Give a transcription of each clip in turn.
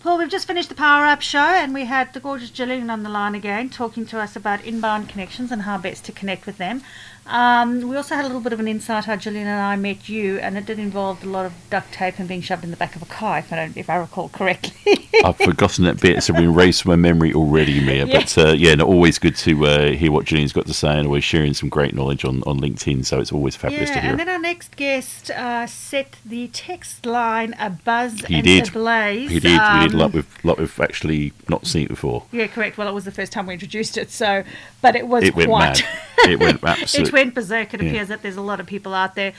Paul, we've just finished the Power Up show and we had the gorgeous Gillian on the line again talking to us about inbound connections and how best to connect with them. Um, we also had a little bit of an insight how Gillian and I met you, and it did involve a lot of duct tape and being shoved in the back of a car, if I, don't, if I recall correctly. I've forgotten that bit, so been erased from my memory already, Mia. Yeah. But uh, yeah, no, always good to uh, hear what Gillian's got to say, and always sharing some great knowledge on, on LinkedIn. So it's always fabulous to hear. and then our next guest uh, set the text line a buzz He and did. a blaze. He did. we did. Um, Like we've, like we've actually not seen it before. Yeah, correct. Well, it was the first time we introduced it, so but it was It went quite. mad. It went absolutely. it went berserk. It Yeah. appears that there's a lot of people out there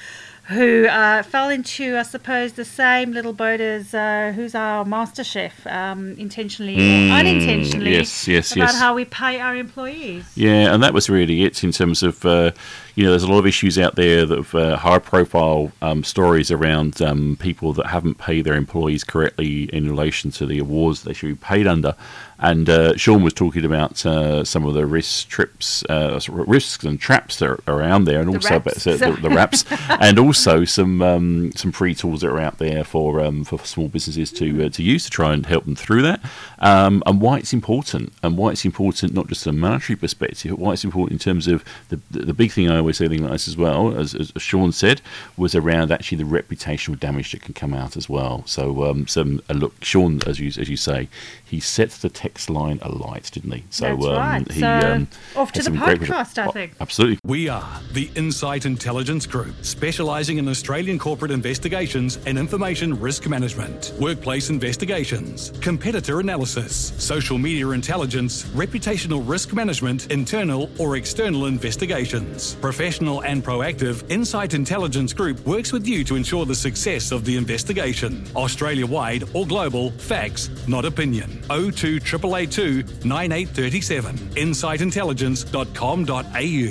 who uh, fell into, I suppose, the same little boat as uh, who's our master chef, um, intentionally Mm, or unintentionally. yes, yes, about yes. how we pay our employees. Yeah, and that was really it in terms of, uh, you know, there's a lot of issues out there that have uh, high profile um, stories around um, people that haven't paid their employees correctly in relation to the awards they should be paid under. And uh, Sean was talking about uh, some of the risk trips, uh, risks and traps that are around there, and The also raps. about- the, the wraps, and also some um, some free tools that are out there for um, for small businesses to uh, to use to try and help them through that, um, and why it's important, and why it's important not just from a monetary perspective, but why it's important in terms of the the, the big thing I always say thing like this as well, as, as Sean said, was around actually the reputational damage that can come out as well. So um, some uh, look, Sean, as you as you say, he set the text line alight, didn't he? So That's um, right. he So, um, off to the some great- podcast, I Oh, think. Absolutely. We are the Insight Intelligence Group, specialising in Australian corporate investigations and information risk management, workplace investigations, competitor analysis, social media intelligence, reputational risk management, internal or external investigations. Professional and proactive, Insight Intelligence Group works with you to ensure the success of the investigation. Australia wide or global, facts, not opinion. 02 882 9837. InsightIntelligence.com.au.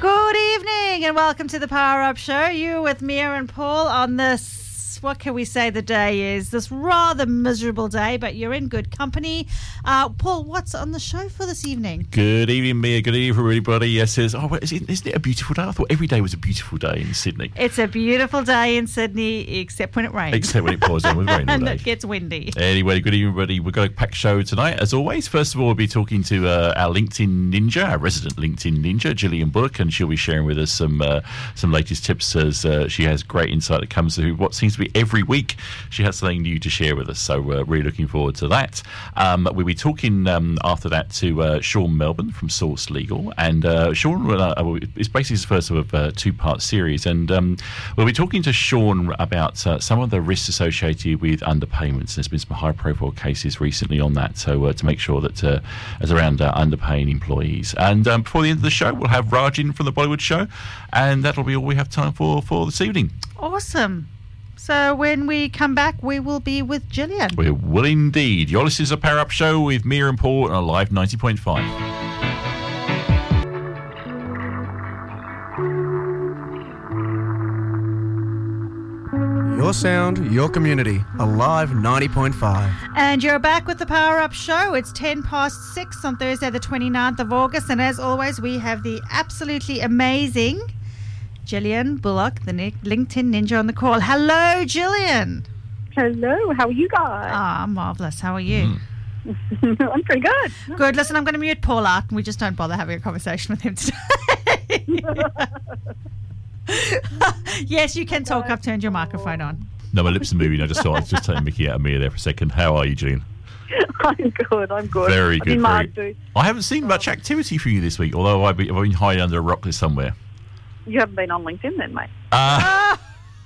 Good evening and welcome to the Power Up Show. You with Mia and Paul on this. What can we say the day is? This rather miserable day, but you're in good company. Uh, Paul, what's on the show for this evening? Good evening, Mia. Good evening, everybody. Yes, yes. Oh, isn't, isn't it a beautiful day? I thought every day was a beautiful day in Sydney, It's a beautiful day in Sydney, except when it rains. except when it pours down with rain and it gets windy. Anyway, good evening, everybody. We've got a packed show tonight, as always. First of all, we'll be talking to uh, our LinkedIn ninja, our resident LinkedIn ninja, Gillian Bullock, and she'll be sharing with us some uh, some latest tips as uh, she has great insight that comes to what seems to be every week. She has something new to share with us, so we're really looking forward to that. Um, we'll be talking um, after that to uh, Sean Melbourne from Source Legal, and uh, Sean uh, it's basically his first of a two part series, and um, we'll be talking to Sean about uh, some of the risks associated with underpayments. There's been some high profile cases recently on that, so uh, to make sure that uh, as around uh, underpaying employees. And um, before the end of the show, we'll have Rajin from the Bollywood show, and that'll be all we have time for for this evening. Awesome. So when we come back, we will be with Gillian. We will indeed. You're listening to the Power Up Show with Mia and Paul on Alive 90.5. Your sound, your community. Alive 90.5. And you're back with the Power Up Show. It's 10 past 6 on Thursday, the 29th of August. And as always, we have the absolutely amazing Gillian Bullock, the Ni- LinkedIn Ninja, on the call. Hello, Gillian. Hello, how are you guys? Ah, I'm marvellous. How are you? I'm pretty good. Good. Listen, I'm going to mute Paul out and we just don't bother having a conversation with him today. yes, you can talk. I've turned your microphone on. No, my lips are moving. I just thought I'd just take Mickey out of Mia there for a second. How are you, Gillian? I'm good. I'm good. Very I'm good. in my Very. boots. I haven't seen much activity from you this week, although I've been, I've been hiding under a rock somewhere. You haven't been on LinkedIn then, mate. Uh,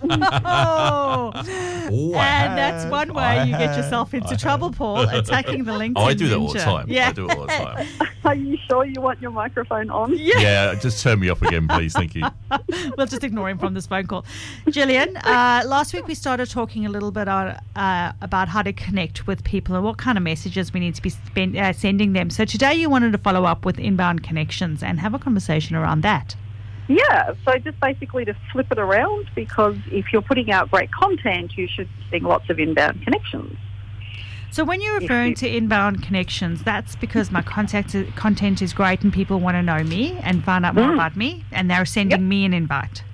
Oh, oh, and that's have, one way I you get yourself into I trouble, have. Paul, attacking the LinkedIn Oh, I do that all the time. Yeah. I do it all the time. Are you sure you want your microphone on? Yeah, just turn me off again, please. Thank you. we'll just ignore him from this phone call. Gillian, uh, last week we started talking a little bit on, uh, about how to connect with people and what kind of messages we need to be spend, uh, sending them. So today you wanted to follow up with inbound connections and have a conversation around that. Yeah, so just basically to flip it around because if you're putting out great content, you should be seeing lots of inbound connections. So when you're referring to inbound connections, that's because my contact content is great and people want to know me and find out more Mm. about me, and they're sending Yep. me an invite.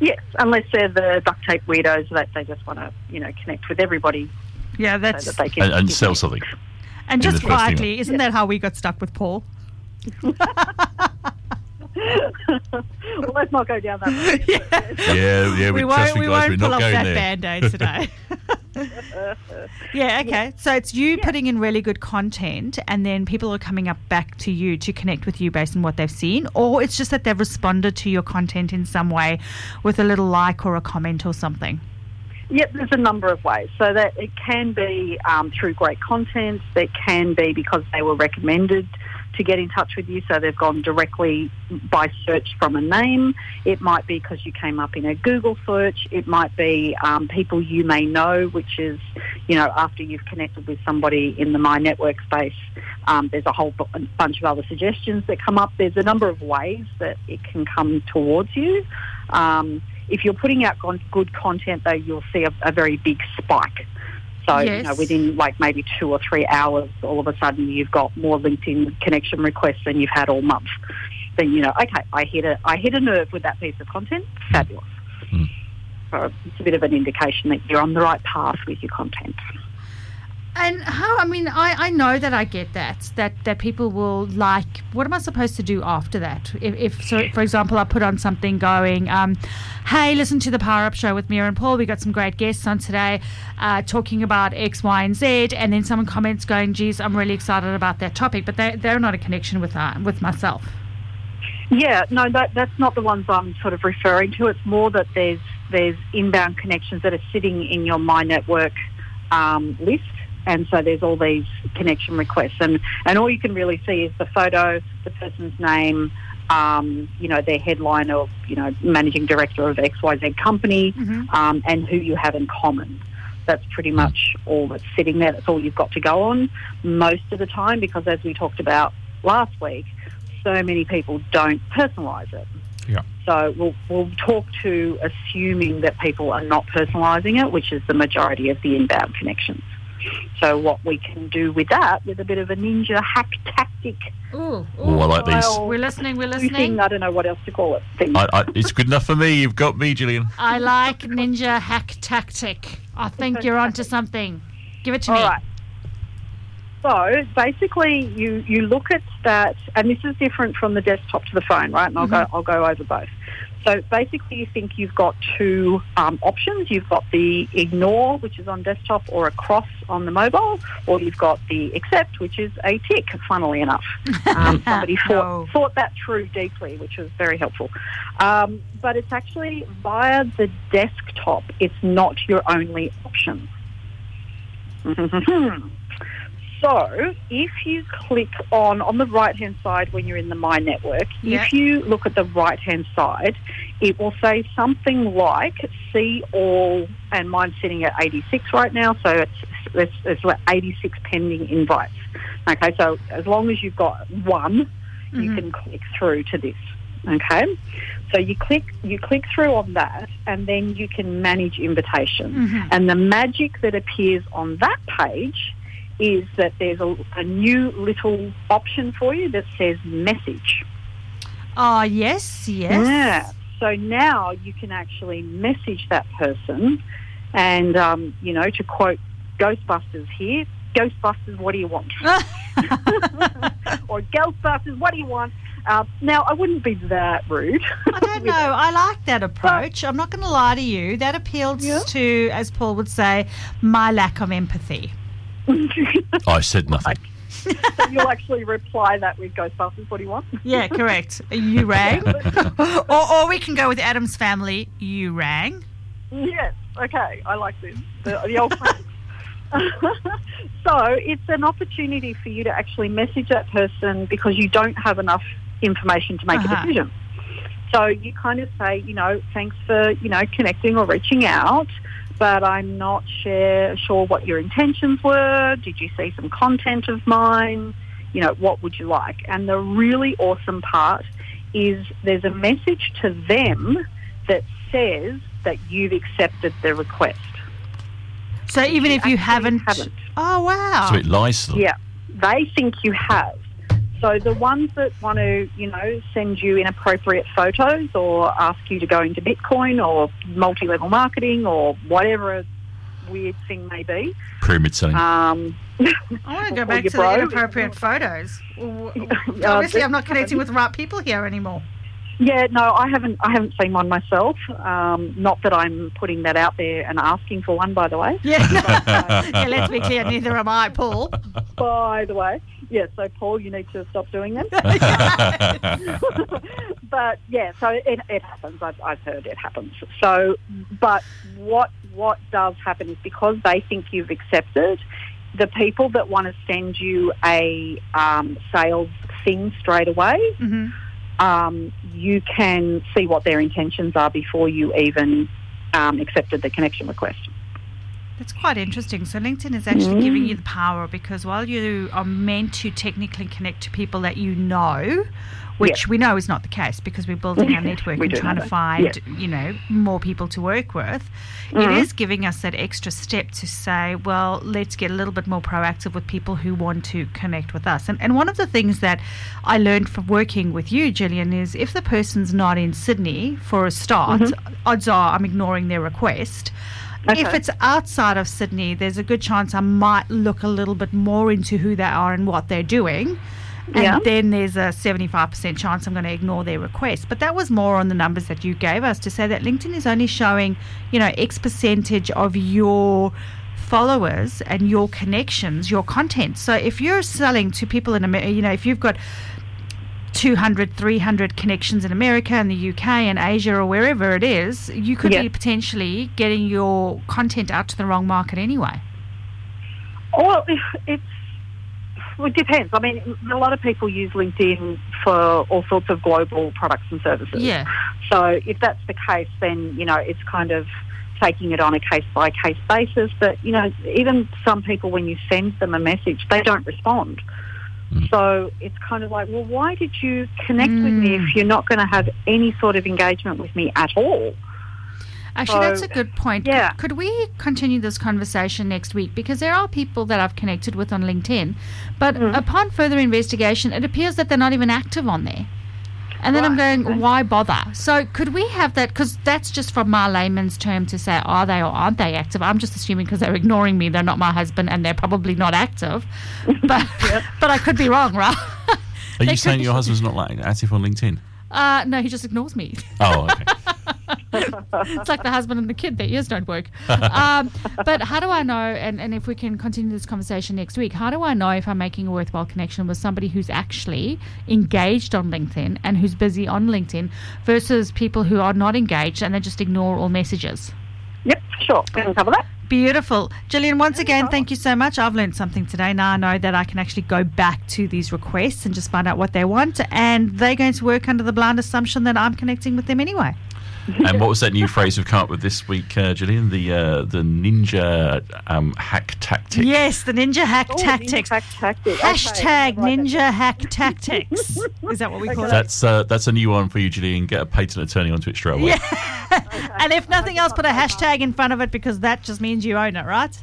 Yes, unless they're the duct tape weirdos that they just want to, you know, connect with everybody Yeah, so that's that they can and, and sell something. and just the first thing. quietly, isn't that how we got stuck with Paul? well, let's not go down that road. Yeah, yeah. we We, won't, we guys, won't pull not off that there. band-aid today. yeah, okay. So it's you putting in really good content and then people are coming up back to you to connect with you based on what they've seen or it's just that they've responded to your content in some way with a little like or a comment or something. Yep, there's a number of ways. So that it can be um, through great content. That can be because they were recommended to get in touch with you, so they've gone directly by search from a name. It might be because you came up in a Google search. It might be um, people you may know, which is, you know, after you've connected with somebody in the My Network space, um, there's a whole bu- bunch of other suggestions that come up. There's a number of ways that it can come towards you. Um, if you're putting out good content, though, you'll see a, a very big spike. So, you know, within like maybe two or three hours, all of a sudden you've got more LinkedIn connection requests than you've had all month. Then you know, okay, I hit a I hit a nerve with that piece of content. Fabulous. Mm. So it's a bit of an indication that you're on the right path with your content. And how? I mean, I, I know that I get that that that people will like. What am I supposed to do after that? If, if so, for example, I put on something going, um, "Hey, listen to the Power Up Show with Mira and Paul. We got some great guests on today, uh, talking about X, Y, and Z." And then someone comments, going, "Geez, I'm really excited about that topic," but they they're not a connection with uh, with myself. Yeah, no, that, that's not the ones I'm sort of referring to. It's more that there's there's inbound connections that are sitting in your My Network um, list, and so there's all these connection requests, and and all you can really see is the photo, the person's name, um, you know, their headline of you know managing director of X Y Z company, um, and who you have in common. That's pretty much all that's sitting there. That's all you've got to go on most of the time, because as we talked about last week, so many people don't personalise it. Yeah. So we'll, we'll talk to assuming that people are not personalising it, which is the majority of the inbound connections. So what we can do with that, with a bit of a ninja hack tactic, Ooh, Oh, I like these. we're listening. We're sleuthing, listening. I don't know what else to call it. Thing. I, I, it's good enough for me. You've got me, Gillian. I like ninja hack tactic. I think you're onto something. Give it to All me. right. So basically, you, you look at that, and this is different from the desktop to the phone, right? And I'll go mm-hmm. I'll go over both. So basically, you think you've got two um, options. You've got the ignore, which is on desktop, or a cross on the mobile, or you've got the accept, which is a tick. Funnily enough, um, somebody thought thought that through deeply, which was very helpful. Um, but it's actually via the desktop. It's not your only option. So, if you click on on the right hand side when you're in the My Network, Yeah. if you look at the right hand side, it will say something like "See all," and mine's sitting at 86 right now, so it's it's, it's like 86 pending invites. Okay, so as long as you've got one, you mm-hmm. can click through to this. Okay, so you click you click through on that, and then you can manage invitations. Mm-hmm. And the magic that appears on that page is that there's a, a new little option for you that says message. Oh, yes, yes. Yeah. So now you can actually message that person, and um, you know, to quote Ghostbusters here, Ghostbusters, what do you want? or Ghostbusters, what do you want? Uh, now, I wouldn't be that rude. I don't know. I like that approach. I'm not going to lie to you. That appeals Yeah. to, as Paul would say, my lack of empathy. I said nothing. You'll actually reply that with Ghostbusters, what do you want? Yeah, correct. You rang. or, or we can go with Addams Family. You rang. Yes. Okay. I like this. The, the old classics. so it's an opportunity for you to actually message that person because you don't have enough information to make Uh-huh. a decision. So you kind of say, you know, thanks for you know connecting or reaching out, but I'm not sure sure what your intentions were. Did you see some content of mine? You know, what would you like? And the really awesome part is there's a message to them that says that you've accepted the request. So even if you haven't, haven't. Oh wow. So it lies to them. Yeah, they think you have. So the ones that want to, you know, send you inappropriate photos or ask you to go into Bitcoin or multi-level marketing or whatever weird thing may be. Pyramid selling. Um, I want to go back your to the inappropriate photos. Obviously, I'm not connecting with the right people here anymore. Yeah, no, I haven't. I haven't seen one myself. Um, not that I'm putting that out there and asking for one, by the way. Yeah, yeah. Let's be clear. Neither am I, Paul. by the way, yeah. So Paul, you need to stop doing them. but yeah, so it, it happens. I've, I've heard it happens. So, but what what does happen is because they think you've accepted, the people that want to send you a um, sales thing straight away, hmm um, you can see what their intentions are before you even um, accepted the connection request. That's quite interesting. So LinkedIn is actually giving you the power because while you are meant to technically connect to people that you know, which we know is not the case because we're building our network and trying to find, Yeah. you know, more people to work with, it Mhm. is giving us that extra step to say, well, let's get a little bit more proactive with people who want to connect with us. And, and one of the things that I learned from working with you, Gillian, is if the person's not in Sydney for a start, odds are I'm ignoring their request. If it's outside of Sydney, there's a good chance I might look a little bit more into who they are and what they're doing. And Yeah. then there's a 75% chance I'm going to ignore their request. But that was more on the numbers that you gave us to say that LinkedIn is only showing, you know, X percentage of your followers and your connections, your content. So if you're selling to people in America, you know, if you've got 200, 300 connections in America and the UK and Asia or wherever it is, you could Yeah. be potentially getting your content out to the wrong market anyway. Well, it's well, it depends. I mean, a lot of people use LinkedIn for all sorts of global products and services. Yeah. So if that's the case, then you know it's kind of taking it on a case by case basis. But you know, even some people, when you send them a message, they don't respond. So it's kind of like, well, why did you connect with me Mm. if you're not going to have any sort of engagement with me at all? Actually, that's a good point. yeah. Could, could we continue this conversation next week? Because there are people that I've connected with on LinkedIn, but Mm. upon further investigation, it appears that they're not even active on there. And then I'm going, okay. why bother? So could we have that? Because that's just from my layman's term to say, are they or aren't they active? I'm just assuming because they're ignoring me, they're not my husband, and they're probably not active. But but I could be wrong, right? Are you saying your husband's not like active on LinkedIn? Uh, no, he just ignores me. Oh, okay. it's like the husband and the kid, their ears don't work. Um, but how do I know, and, and if we can continue this conversation next week, how do I know if I'm making a worthwhile connection with somebody who's actually engaged on LinkedIn and who's busy on LinkedIn versus people who are not engaged and they just ignore all messages? Yep, sure, we can cover that. Beautiful. Gillian, once again, thank you so much. I've learned something today. Now I know that I can actually go back to these requests and just find out what they want. And they're going to work under the blind assumption that I'm connecting with them anyway. and what was that new phrase we've come up with this week, uh, Gillian? The uh, the ninja um, hack tactic. Yes, the Ninja Hack Oh, Tactics. Ninja Hack Tactic. Hashtag Okay, right, Ninja Hack Tactics. Is that what we call it? That's uh, that's a new one for you, Gillian. Get a patent attorney onto it straight away. And if nothing else, put a hashtag in front of it because that just means you own it, right?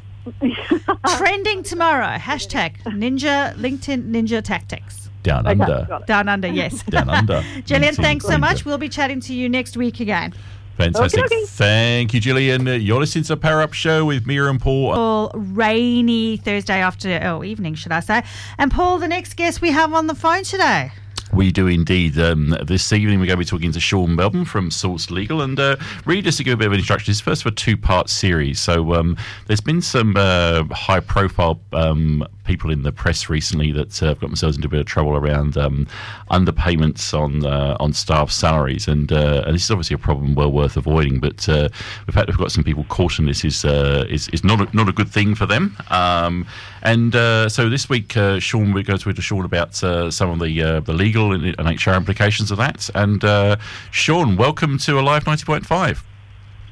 Trending tomorrow. Hashtag Ninja LinkedIn Ninja Tactics. Down Okay, under. Down under, yes. Down under. Gillian, thanks so much. We'll be chatting to you next week again. Fantastic. Okey-dokey. Thank you, Gillian. You're listening to Power Up Show with Mira and Paul. All rainy Thursday after, oh, evening, should I say. And Paul, the next guest we have on the phone today. We do indeed. Um, this evening, we're going to be talking to Sean Melbourne from Source Legal. And uh, really, just to give a bit of introduction, this is first of a two part series. So, um, there's been some uh, high profile um, people in the press recently that uh, have got themselves into a bit of trouble around um, underpayments on uh, on staff salaries. And, uh, and this is obviously a problem well worth avoiding. But uh, the fact we've got some people caught in this is, is, is not, a, not a good thing for them. Um, and so this week, Sean, we're going to talk to Sean about some of the the legal and, and HR implications of that. And uh, Sean, welcome to Alive 90.5.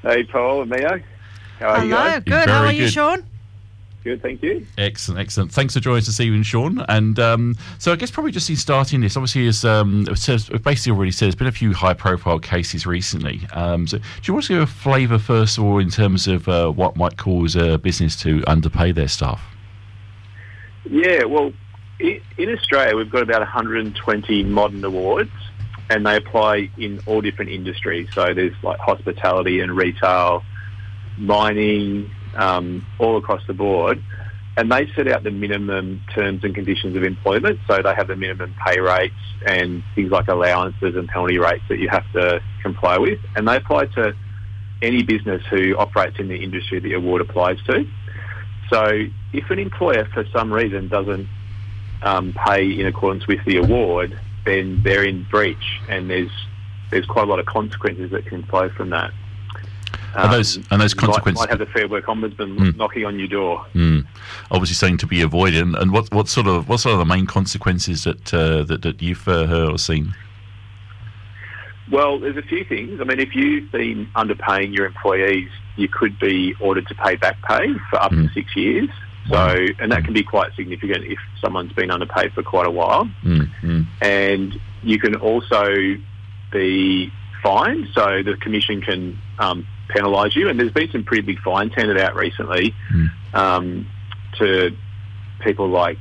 Hey, Paul and Mio. How are you Hello, guys? good. How are you, good. Sean? Good, thank you. Excellent, excellent. Thanks for joining us this evening, Sean. And um, so I guess probably just in starting this, obviously, as um, it basically already said, there's been a few high-profile cases recently. Um, so do you want to give a flavour first of all in terms of uh, what might cause a business to underpay their staff? Yeah, well, i- in Australia, we've got about 120 modern awards, and they apply in all different industries. So there's like hospitality and retail, mining, um, all across the board, and they set out the minimum terms and conditions of employment. So they have the minimum pay rates and things like allowances and penalty rates that you have to comply with, and they apply to any business who operates in the industry the award applies to. So if an employer for some reason doesn't um, pay in accordance with the award, then they're in breach, and there's there's quite a lot of consequences that can flow from that. And those- and those you might- consequences- might, have the Fair Work Ombudsman Mm. knocking on your door. Mm. Obviously, something to be avoided. And, and what what sort of what sort of the main consequences that uh, that, that you've uh, heard or seen? Well, there's a few things. I mean, if you've been underpaying your employees, you could be ordered to pay back pay for up to Mm. six years. So, and that can be quite significant if someone's been underpaid for quite a while. Mm, mm, and you can also be fined. So the commission can um, penalise you, and there's been some pretty big fines handed out recently Mm. um, to people like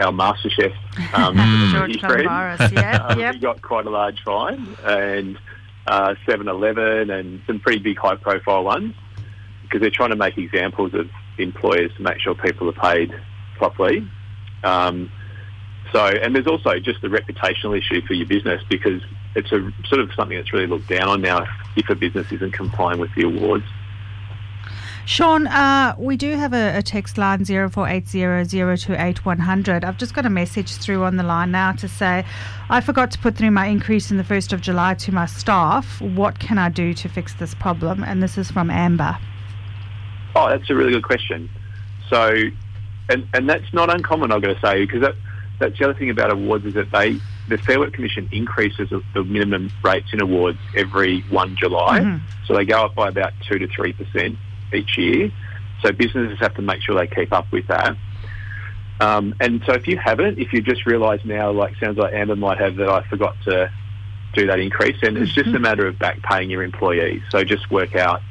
our MasterChef um, George friend. Yeah, Um, yep. He got quite a large fine, and uh, 7-Eleven and some pretty big high-profile ones because they're trying to make examples of employers to make sure people are paid properly. Um, so, and there's also just the reputational issue for your business because it's a sort of something that's really looked down on now if, a business isn't complying with the awards. Sean, uh, we do have a, a text line 0480028100. I've just got a message through on the line now to say, I forgot to put through my increase in the 1st of July to my staff. What can I do to fix this problem? And this is from Amber. Oh, that's a really good question. So, and and that's not uncommon, I've got to say, because that that's the other thing about awards is that they the Fair Work Commission increases the- minimum rates in awards every one July, Mhm. so they go up by about two to three percent each year. So businesses have to make sure they keep up with that. Um, and so if you haven't, if you just realise now, like sounds like Amber might have that I forgot to do that increase, and it's just a matter of back paying your employees. So just work out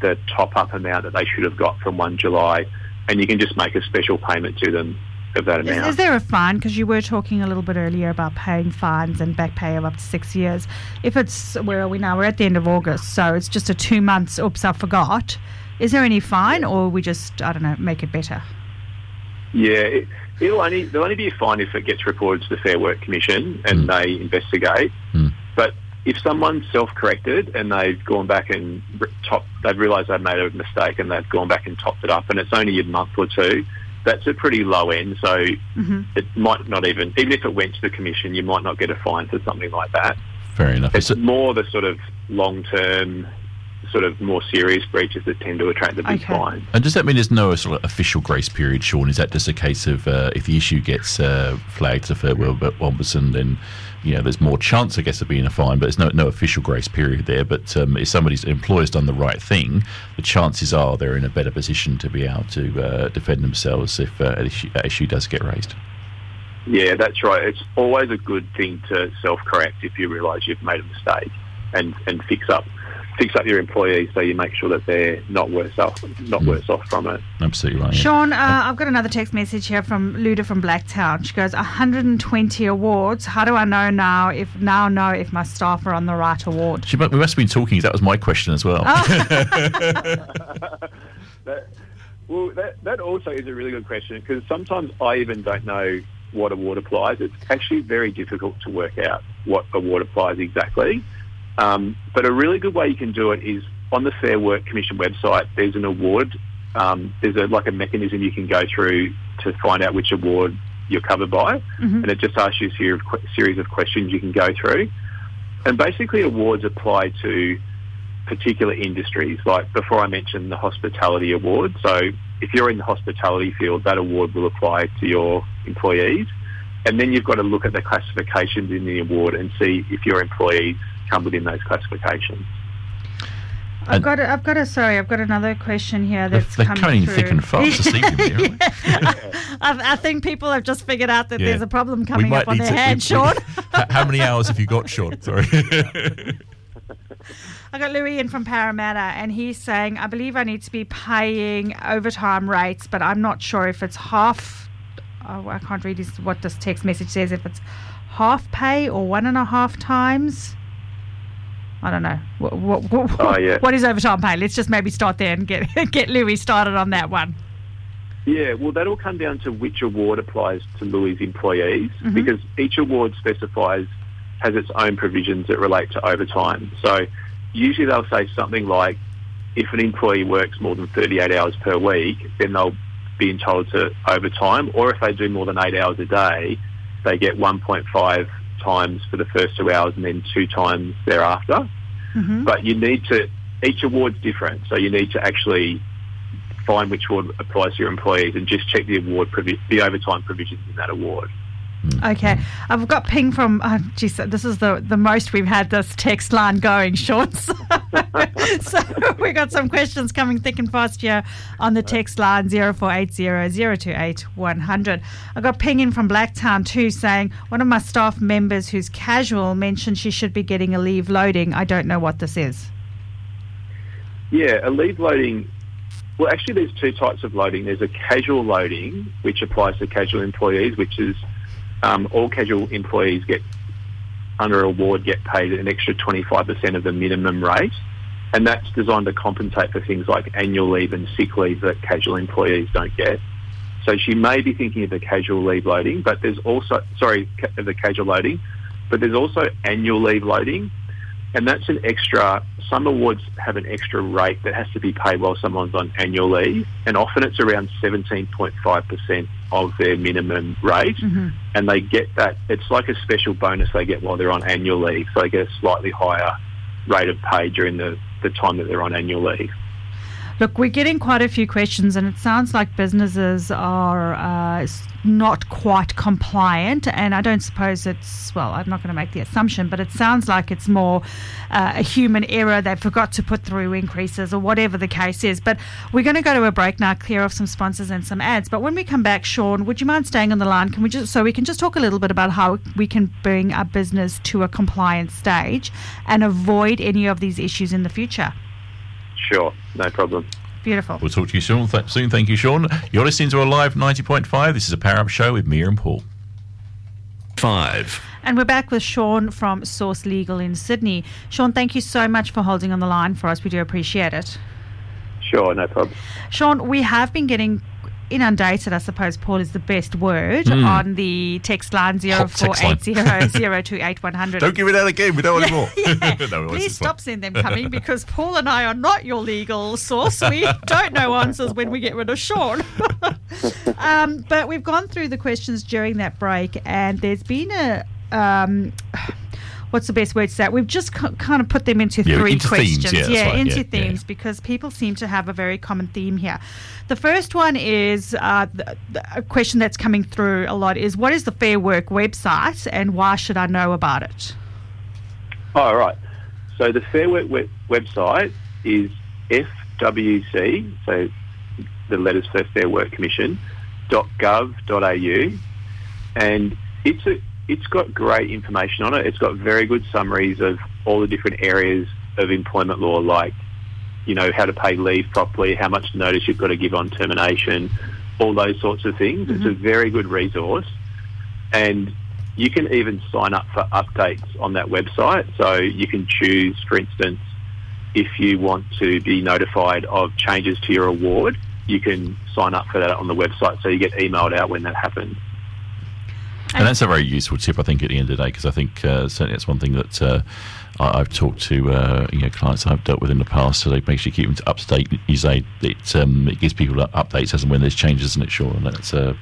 the top up amount that they should have got from 1 July, and you can just make a special payment to them of that amount. is there a fine? Because you were talking a little bit earlier about paying fines and back pay of up to six years. If it's, where are we now? We're at the end of August, so it's just a two months, oops, I forgot. Is there any fine, or we just, I don't know, make it better? yeah, it, it'll only there'll only be a fine if it gets reported to the Fair Work Commission and they investigate. Mm. But if someone's self-corrected and they've gone back and top, they've realised they've made a mistake and they've gone back and topped it up, and it's only a month or two, that's a pretty low end. So hmm it might not even, even if it went to the commission, you might not get a fine for something like that. fair enough. It's it- more the sort of long-term, sort of more serious breaches that tend to attract the big Okay. fine. and does that mean there's no sort of official grace period, Sean? Is that just a case of uh, if the issue gets uh, flagged to Fair Work Ombudsman, then you know there's more chance, I guess, of being a fine, but there's no no official grace period there. But um, if somebody's employer's done the right thing, the chances are they're in a better position to be able to uh, defend themselves if uh, an issue, issue does get raised. Yeah, that's right. It's always a good thing to self-correct if you realise you've made a mistake and, and fix up fix up your employees so you make sure that they're not worse off not worse off from it. Absolutely right. yeah. Sean, uh, I've got another text message here from Luda from Blacktown. She goes, 120 awards. How do I know now if now know if my staff are on the right award? She, mu- we must have been talking. That was my question as well. That, well, that, that also is a really good question because sometimes I even don't know what award applies. It's actually very difficult to work out what award applies exactly. Um, but a really good way you can do it is on the Fair Work Commission website. There's an award. Um, there's a, like a mechanism you can go through to find out which award you're covered by, Mhm. and it just asks you a series of, series of questions you can go through. And basically, awards apply to particular industries. Like before, I mentioned the hospitality award. So if you're in the hospitality field, that award will apply to your employees. And then you've got to look at the classifications in the award and see if your employees come within those classifications. I've got, a, I've got a, sorry, I've got another question here They're, that's they're coming coming through. thick and fast this evening. here, aren't? I, I think people have just figured out that Yeah. there's a problem coming up on their to- hands, we- we- Sean. How many hours have you got, Sean? Sorry. I got Louis in from Parramatta, and he's saying, I believe I need to be paying overtime rates, but I'm not sure if it's half. Oh, I can't read his, what this text message says. If it's half pay or one and a half times. I don't know. What, what, what, Oh, yeah. what is overtime pay? Let's just maybe start there and get get Louis started on that one. Yeah, well, that'll come down to which award applies to Louis' employees mm-hmm. because each award specifies has its own provisions that relate to overtime. So usually they'll say something like if an employee works more than 38 hours per week, then they'll be entitled to overtime, or if they do more than eight hours a day, they get 1.5 times for the first two hours and then two times thereafter. Mm-hmm. But you need to, each award's different, so you need to actually find which award applies to your employees and just check the award, provi- the overtime provisions in that award. Mm. Okay, I've got ping from. Oh, geez, this is the the most we've had this text line going, Sean. So, so we got some questions coming thick and fast here on the text line zero four eight zero zero two eight one hundred. I got ping in from Blacktown too, saying one of my staff members who's casual mentioned she should be getting a leave loading. I don't know what this is. Yeah, a leave loading. Well, actually, there's two types of loading. There's a casual loading, which applies to casual employees, which is um, all casual employees get under award get paid an extra 25% of the minimum rate, and that's designed to compensate for things like annual leave and sick leave that casual employees don't get. So she may be thinking of the casual leave loading, but there's also sorry the casual loading, but there's also annual leave loading, and that's an extra. Some awards have an extra rate that has to be paid while someone's on annual leave, and often it's around 17.5% of their minimum rate, mm-hmm. and they get that. It's like a special bonus they get while they're on annual leave, so they get a slightly higher rate of pay during the, the time that they're on annual leave. Look, we're getting quite a few questions, and it sounds like businesses are uh, not quite compliant. And I don't suppose it's, well, I'm not going to make the assumption, but it sounds like it's more uh, a human error. They forgot to put through increases or whatever the case is. But we're going to go to a break now, clear off some sponsors and some ads. But when we come back, Sean, would you mind staying on the line? Can we just, so we can just talk a little bit about how we can bring our business to a compliant stage and avoid any of these issues in the future? Sure, no problem. Beautiful. We'll talk to you soon. Th- soon. Thank you, Sean. You're listening to Alive 90.5. This is a Power Up Show with Mia and Paul. Five. And we're back with Sean from Source Legal in Sydney. Sean, thank you so much for holding on the line for us. We do appreciate it. Sure, no problem. Sean, we have been getting inundated, I suppose, Paul is the best word, on the text line Hmm. Hot text line. 0480 Don't give it out again. We don't want any more. Yeah. No, Please stop sending them coming because Paul and I are not your legal source. We don't know answers when we get rid of Sean. um, but we've gone through the questions during that break, and there's been a. Um, What's the best word to say? We've just k- kind of put them into Yeah, three into themes, questions. yeah, right, into yeah, themes yeah. because people seem to have a very common theme here. The first one is uh, the, the, a question that's coming through a lot is what is the Fair Work website and why should I know about it? All right. So the Fair Work we- website is FWC, so the letters for Fair Work Commission, .gov.au, and it's a it's got great information on it. It's got very good summaries of all the different areas of employment law, like you know how to pay leave properly, how much notice you've got to give on termination, all those sorts of things. It's a mm-hmm. very good resource, and you can even sign up for updates on that website. So you can choose, for instance, if you want to be notified of changes to your award, you can sign up for that on the website so you get emailed out when that happens. That's a very useful tip, I think, at the end of the day, because I think uh, certainly it's one thing that uh, I- I've talked to uh, you know clients I've dealt with in the past, so they make sure you keep them up to date. You say it, um, it gives people updates as and when there's changes, isn't it? Sure, and that's uh,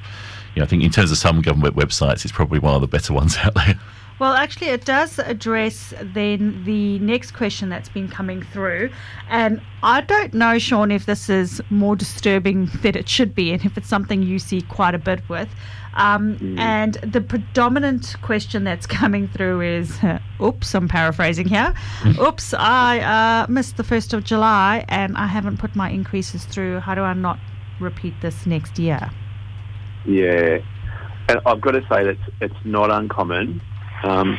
you know, I think in terms of some government websites, it's probably one of the better ones out there. Well, actually, it does address then the next question that's been coming through. And I don't know, Sean, if this is more disturbing than it should be and if it's something you see quite a bit with. Um, And the predominant question that's coming through is oops, I'm paraphrasing here. oops, I uh, missed the 1st of July and I haven't put my increases through. How do I not repeat this next year? Yeah, and I've got to say that it's not uncommon. Um,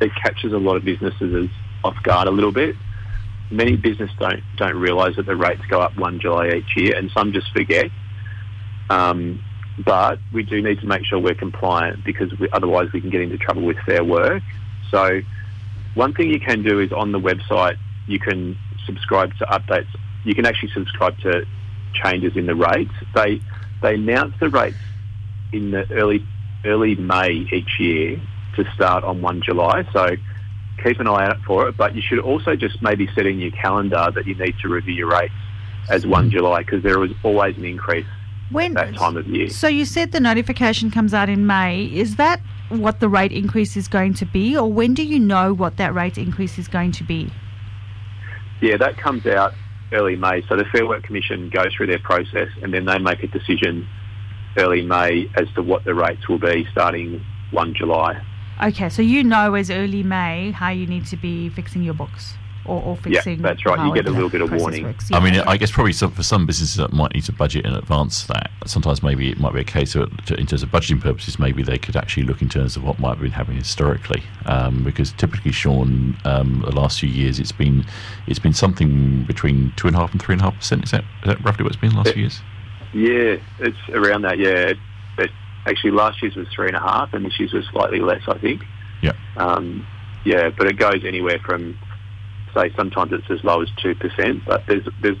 it catches a lot of businesses off guard a little bit. Many businesses don't don't realise that the rates go up one July each year, and some just forget. Um, but we do need to make sure we're compliant because we, otherwise we can get into trouble with Fair Work. So one thing you can do is on the website you can subscribe to updates. You can actually subscribe to changes in the rates. They they announce the rates in the early early May each year to start on 1 July. So keep an eye out for it. But you should also just maybe set in your calendar that you need to review your rates as 1 mm. July because there is always an increase When that time of year. So you said the notification comes out in May. Is that what the rate increase is going to be, or when do you know what that rate increase is going to be? Yeah, that comes out early May. So the Fair Work Commission goes through their process and then they make a decision early May as to what the rates will be starting 1 July. Okay, so you know as early May how you need to be fixing your books or, or Yeah, fixing. that's right. You get a little bit of warning. works. I mean, I guess probably some, for some businesses that might need to budget in advance that. Sometimes maybe it might be a case of, to, in terms of budgeting purposes, maybe they could actually look in terms of what might have been happening historically. Um, because typically, Sean, um, the last few years, it's been it's been something between two and a half and three and a half percent. Is that is that roughly what it's been the last Yeah. few years? Yeah, it's around that. Yeah, it, it, actually last year's was three and a half, and this year's was slightly less, I think. Yeah. Um, yeah, but it goes anywhere from say sometimes it's as low as two percent, but there's there's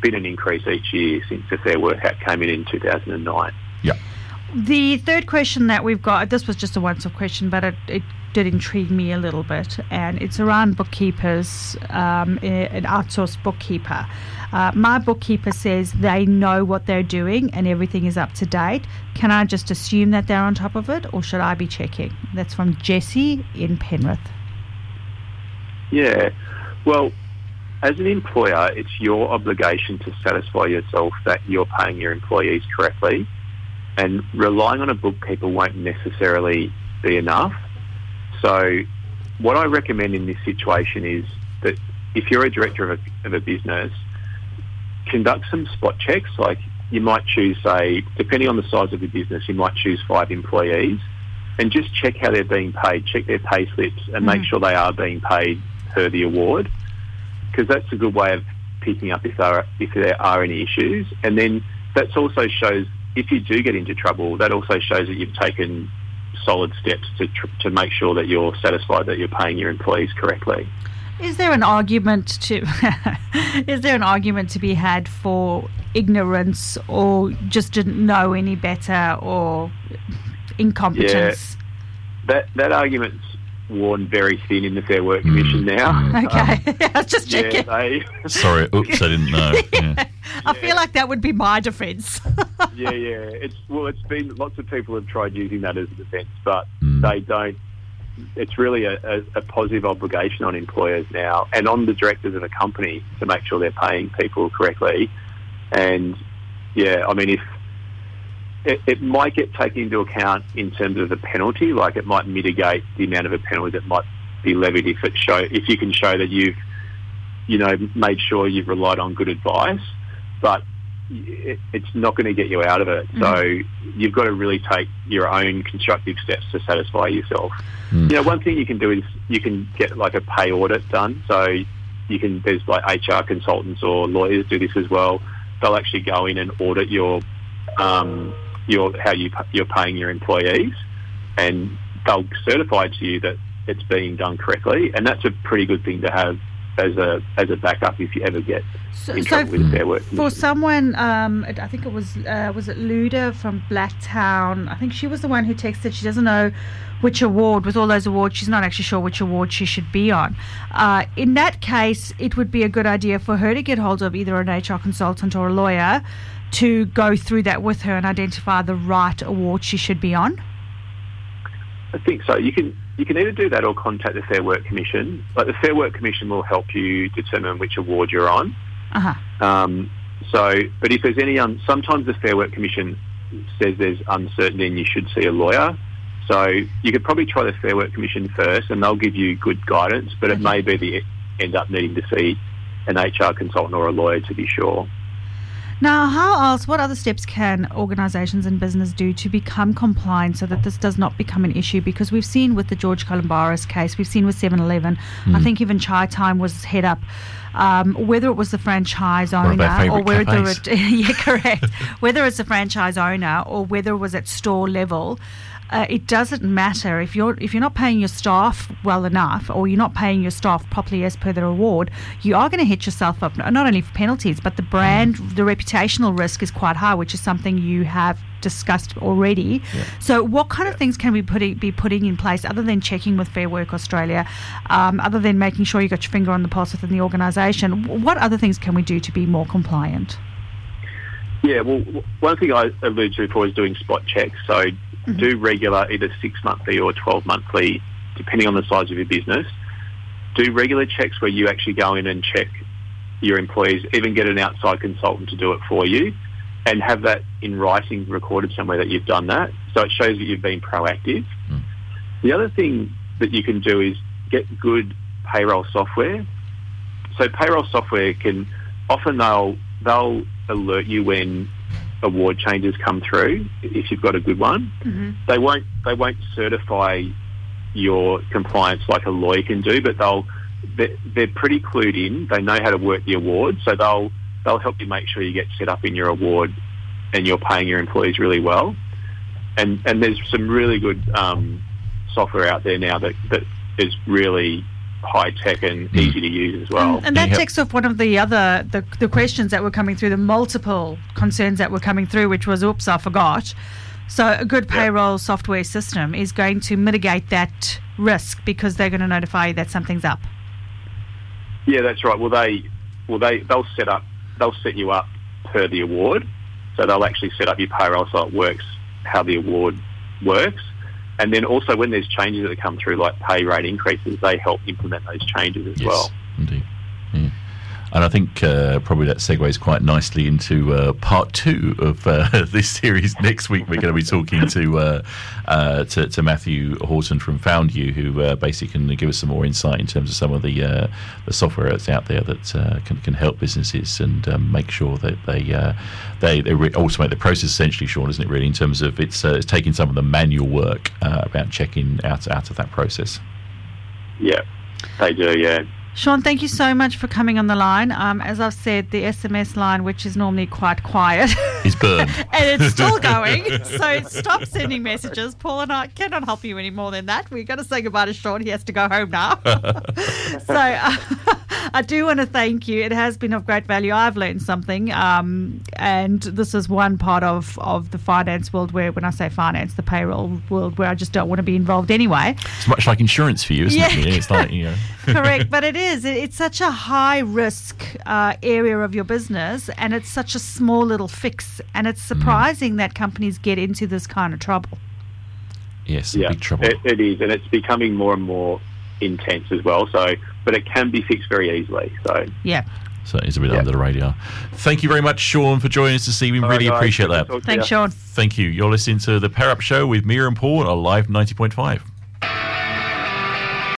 been an increase each year since the Fair Work Act came in in 2009. Yeah. The third question that we've got, this was just a once off question, but it, it did intrigue me a little bit, and it's around bookkeepers, um, an outsourced bookkeeper. Uh, my bookkeeper says they know what they're doing and everything is up to date. Can I just assume that they're on top of it, or should I be checking? That's from Jesse in Penrith. Yeah. Well, as an employer, it's your obligation to satisfy yourself that you're paying your employees correctly. And relying on a bookkeeper won't necessarily be enough. So, what I recommend in this situation is that if you're a director of a, of a business, conduct some spot checks. Like you might choose, say, depending on the size of your business, you might choose five employees and just check how they're being paid, check their pay slips and make mm. sure they are being paid per the award because that's a good way of picking up if there are, if there are any issues. And then that also shows if you do get into trouble, that also shows that you've taken solid steps to tr- to make sure that you're satisfied that you're paying your employees correctly. Is there an argument to is there an argument to be had for ignorance or just didn't know any better or incompetence? Yeah. That that argument's worn very thin in the Fair Work Commission now. Okay, I was just Yeah, checking. they, Sorry, oops, I didn't know. Yeah. I feel like that would be my defence. yeah, yeah. It's well, it's been lots of people have tried using that as a defence, but Mm. they don't. It's really a, a, a positive obligation on employers now and on the directors of a company to make sure they're paying people correctly. And yeah, I mean, if it, it might get taken into account in terms of the penalty, like it might mitigate the amount of a penalty that might be levied if it show if you can show that you've you know made sure you've relied on good advice, but it, it's not going to get you out of it. So you've got to really take your own constructive steps to satisfy yourself. You know, one thing you can do is you can get like a pay audit done. So you can there's like HR consultants or lawyers do this as well. They'll actually go in and audit your um, your how you you're paying your employees, and they'll certify to you that it's being done correctly. And that's a pretty good thing to have as a as a backup if you ever get So, in so trouble with Fair Work for someone, um, I think it was uh, was it Luda from Blacktown. I think she was the one who texted. She doesn't know which award with all those awards. She's not actually sure which award she should be on. Uh, in that case, it would be a good idea for her to get hold of either an HR consultant or a lawyer to go through that with her and identify the right award she should be on. I think so. You can you can either do that or contact the Fair Work Commission. But the Fair Work Commission will help you determine which award you're on. Uh huh. Um, so, but if there's any, un- sometimes the Fair Work Commission says there's uncertainty and you should see a lawyer. So you could probably try the Fair Work Commission first, and they'll give you good guidance. But it may be that you end up needing to see an HR consultant or a lawyer to be sure. Now, how else, what other steps can organisations and business do to become compliant so that this does not become an issue? Because we've seen with the George Calombaris case, we've seen with 7 Eleven, I think even Chatime was head up um, whether it was the franchise One of our owner or whether it, yeah, correct, whether it's the franchise owner or whether it was at store level. Uh, it doesn't matter if you're if you're not paying your staff well enough or you're not paying your staff properly as per the reward, you are going to hit yourself up not only for penalties but the brand, the reputational risk is quite high, which is something you have discussed already. So, what kind of things can we put be putting in place other than checking with Fair Work Australia, um, other than making sure you got your finger on the pulse within the organisation? What other things can we do to be more compliant? Yeah, well, one thing I alluded to before is doing spot checks. So Mm-hmm. do regular, either six monthly or 12 monthly, depending on the size of your business. Do regular checks where you actually go in and check your employees, even get an outside consultant to do it for you, and have that in writing recorded somewhere that you've done that. So it shows that you've been proactive. Hmm. The other thing that you can do is get good payroll software. So payroll software can often they'll they'll alert you when award changes come through if you've got a good one. They won't they won't certify your compliance like a lawyer can do, but they'll they're, they're pretty clued in. They know how to work the award, so they'll they'll help you make sure you get set up in your award and you're paying your employees really well. And and there's some really good um, software out there now that, that is really high tech and easy to use as well. And that takes off one of the other the, the questions that were coming through, the multiple concerns that were coming through, which was, oops, I forgot. So a good payroll software system is going to mitigate that risk because they're going to notify you that something's up. Yeah, that's right. Well, they well they they'll set up they'll set you up per the award, so they'll actually set up your payroll so it works how the award works. And then also when there's changes that come through, like pay rate increases, they help implement those changes as Yes, well. indeed. Yeah. And I think uh, probably that segues quite nicely into uh, part two of uh, this series. Next week, we're going to be talking to uh, uh, to, to Matthew Horton from Found You, who uh, basically can give us some more insight in terms of some of the the software that's out there that can, can help businesses and um, make sure that they they, they re- automate the process. Essentially, Sean, isn't it? Really, in terms of it's it's taking some of the manual work about checking out out of that process. Yeah, they do. Yeah. Sean, thank you so much for coming on the line. Um, as I've said, the SMS line, which is normally quite quiet, Burned. and it's still going. So stop sending messages. Paul and I cannot help you any more than that. We're going to say goodbye to Sean. He has to go home now. so uh, I do want to thank you. It has been of great value. I've learned something, um, and this is one part of, of the finance world where, when I say finance, the payroll world, where I just don't want to be involved anyway. It's much like insurance for you, isn't Yeah. it? It's like you know. Correct, but it is. It, it's such a high risk uh, area of your business, and it's such a small little fix. And it's Mm. surprising that companies get into this kind of trouble. Yes, yeah, big trouble. It, it is, and it's becoming more and more intense as well. So, but it can be fixed very easily. So, Yeah. So it's a bit Yeah. under the radar. Thank you very much, Sean, for joining us this evening. All right, really guys, appreciate that. talk to Thanks, you. Sean. Thank you. You're listening to the Pair Up Show with Mira and Paul on Alive 90.5.